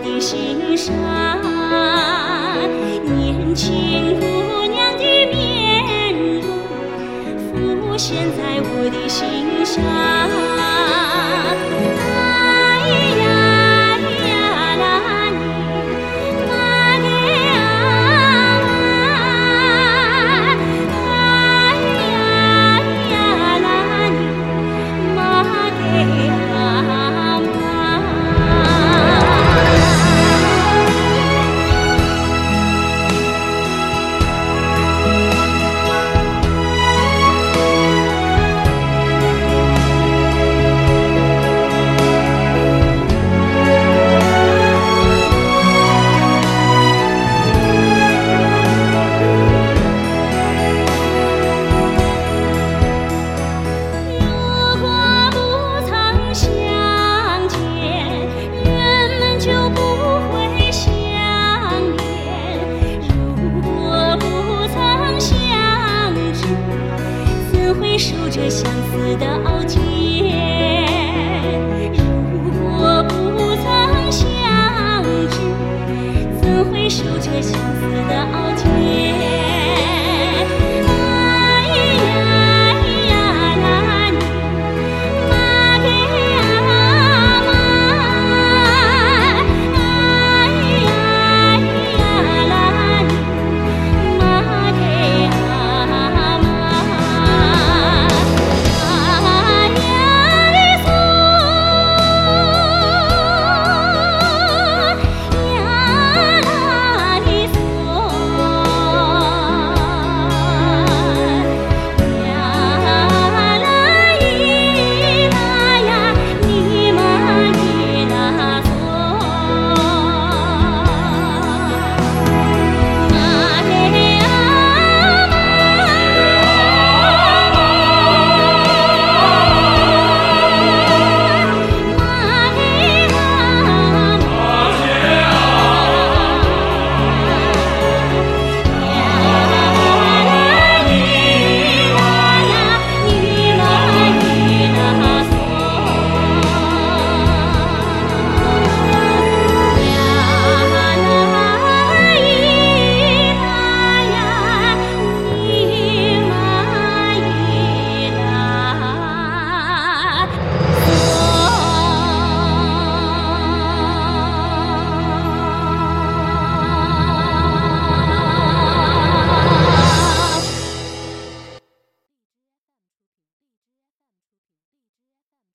的心上年轻姑娘的面容浮现在我的心上。守着相思的傲气，